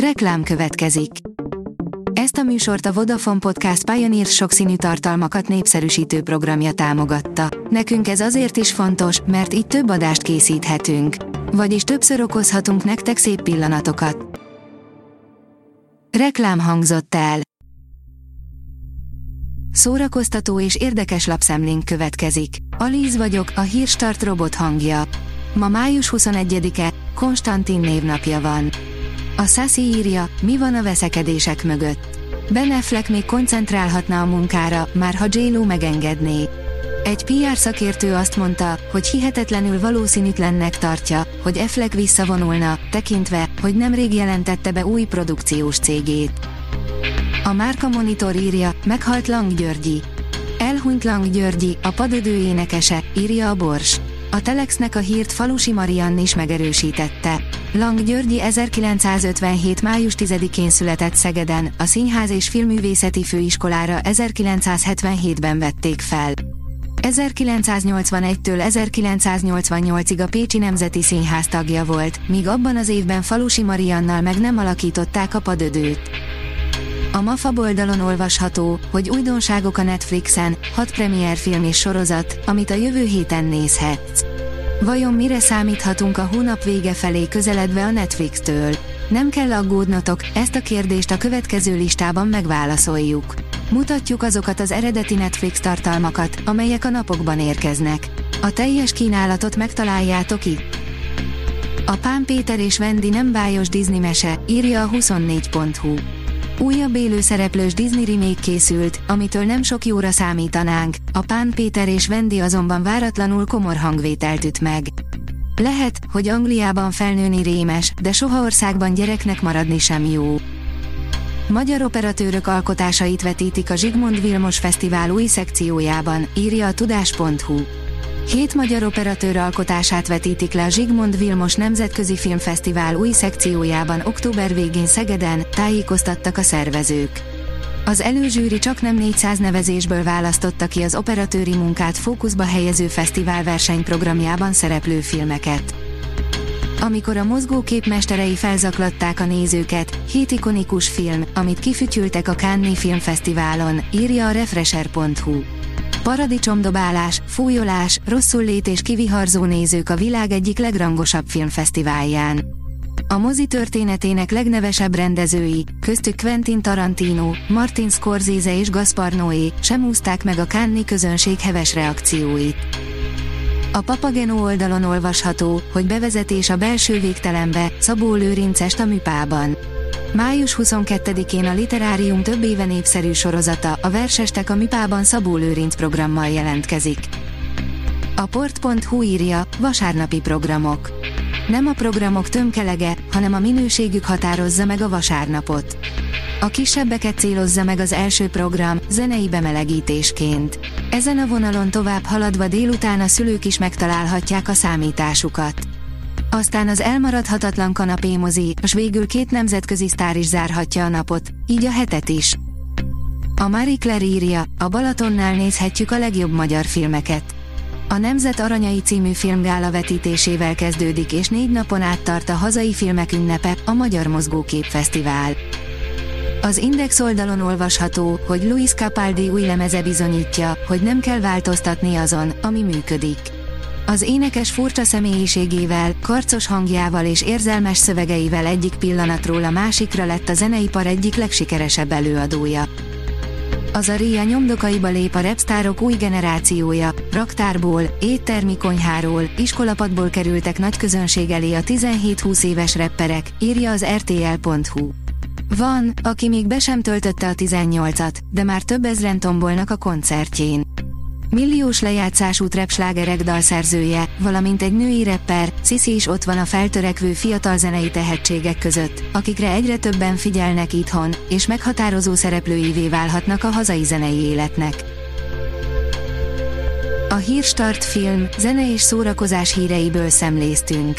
Reklám következik. Ezt a műsort a Vodafone Podcast Pioneer sokszínű tartalmakat népszerűsítő programja támogatta. Nekünk ez azért is fontos, mert így több adást készíthetünk. Vagyis többször okozhatunk nektek szép pillanatokat. Reklám hangzott el. Szórakoztató és érdekes lapszemlénk következik. Alíz vagyok, a hírstart robot hangja. Ma május 21-e, Konstantin névnapja van. A Sassy írja, mi van a veszekedések mögött. Ben Affleck még koncentrálhatna a munkára, már ha j megengedné. Egy PR szakértő azt mondta, hogy hihetetlenül valószínűtlennek tartja, hogy Affleck visszavonulna, tekintve, hogy nemrég jelentette be új produkciós cégét. A Márka Monitor írja, meghalt Lang Györgyi. Elhunyt Lang Györgyi, a padödő énekese, írja a Bors. A Telexnek a hírt Falusi Mariann is megerősítette. Lang Györgyi 1957. május 10-én született Szegeden, a Színház és Filművészeti Főiskolára 1977-ben vették fel. 1981-től 1988-ig a Pécsi Nemzeti Színház tagja volt, míg abban az évben Falusi Mariannal meg nem alakították a padödőt. A MAFA oldalon olvasható, hogy újdonságok a Netflixen, hat film és sorozat, amit a jövő héten nézhetsz. Vajon mire számíthatunk a hónap vége felé közeledve a Netflix-től? Nem kell aggódnotok, ezt a kérdést a következő listában megválaszoljuk. Mutatjuk azokat az eredeti Netflix tartalmakat, amelyek a napokban érkeznek. A teljes kínálatot megtaláljátok itt. A Pán Péter és Vendi nem bájos Disney mese, írja a 24.hu. Újabb élőszereplős Disney remake készült, amitől nem sok jóra számítanánk, a Pán Péter és Vendi azonban váratlanul komor hangvételt üt meg. Lehet, hogy Angliában felnőni rémes, de soha országban gyereknek maradni sem jó. Magyar operatőrök alkotásait vetítik a Zsigmond Vilmos Fesztivál új szekciójában, írja a tudás.hu. Hét magyar operatőr alkotását vetítik le a Zsigmond Vilmos Nemzetközi Filmfesztivál új szekciójában október végén Szegeden, tájékoztattak a szervezők. Az előzsűri csak nem 400 nevezésből választotta ki az operatőri munkát fókuszba helyező fesztivál versenyprogramjában szereplő filmeket. Amikor a mozgókép mesterei felzaklatták a nézőket, hét ikonikus film, amit kifütyültek a Cannes Filmfesztiválon, írja a Refresher.hu. Paradicsomdobálás, fújolás, rosszul lét és kiviharzó nézők a világ egyik legrangosabb filmfesztiválján. A mozi történetének legnevesebb rendezői, köztük Quentin Tarantino, Martin Scorsese és Gaspar Noé, sem úzták meg a Cannes közönség heves reakcióit. A Papageno oldalon olvasható, hogy bevezetés a belső végtelenbe, Szabó Lőrincest a műpában. Május 22-én a Literárium több éve népszerű sorozata, a Versestek a Mipában Szabó Lőrinc programmal jelentkezik. A port.hu írja, vasárnapi programok. Nem a programok tömkelege, hanem a minőségük határozza meg a vasárnapot. A kisebbeket célozza meg az első program, zenei bemelegítésként. Ezen a vonalon tovább haladva délután a szülők is megtalálhatják a számításukat. Aztán az elmaradhatatlan kanapémozi, és végül két nemzetközi sztár is zárhatja a napot, így a hetet is. A Marie Claire írja, a Balatonnál nézhetjük a legjobb magyar filmeket. A Nemzet Aranyai című filmgála vetítésével kezdődik és négy napon át tart a hazai filmek ünnepe, a Magyar Mozgókép Fesztivál. Az Index oldalon olvasható, hogy Luis Capaldi új lemeze bizonyítja, hogy nem kell változtatni azon, ami működik. Az énekes furcsa személyiségével, karcos hangjával és érzelmes szövegeivel egyik pillanatról a másikra lett a zeneipar egyik legsikeresebb előadója. Az a Ria nyomdokaiba lép a repstárok új generációja, raktárból, éttermi konyháról, iskolapadból kerültek nagy közönség elé a 17-20 éves repperek, írja az rtl.hu. Van, aki még be sem töltötte a 18-at, de már több ezren tombolnak a koncertjén. Milliós lejátszású trepslágerek dalszerzője, valamint egy női rapper, Sisi is ott van a feltörekvő fiatal zenei tehetségek között, akikre egyre többen figyelnek itthon, és meghatározó szereplőivé válhatnak a hazai zenei életnek. A Hírstart film, zene és szórakozás híreiből szemléztünk.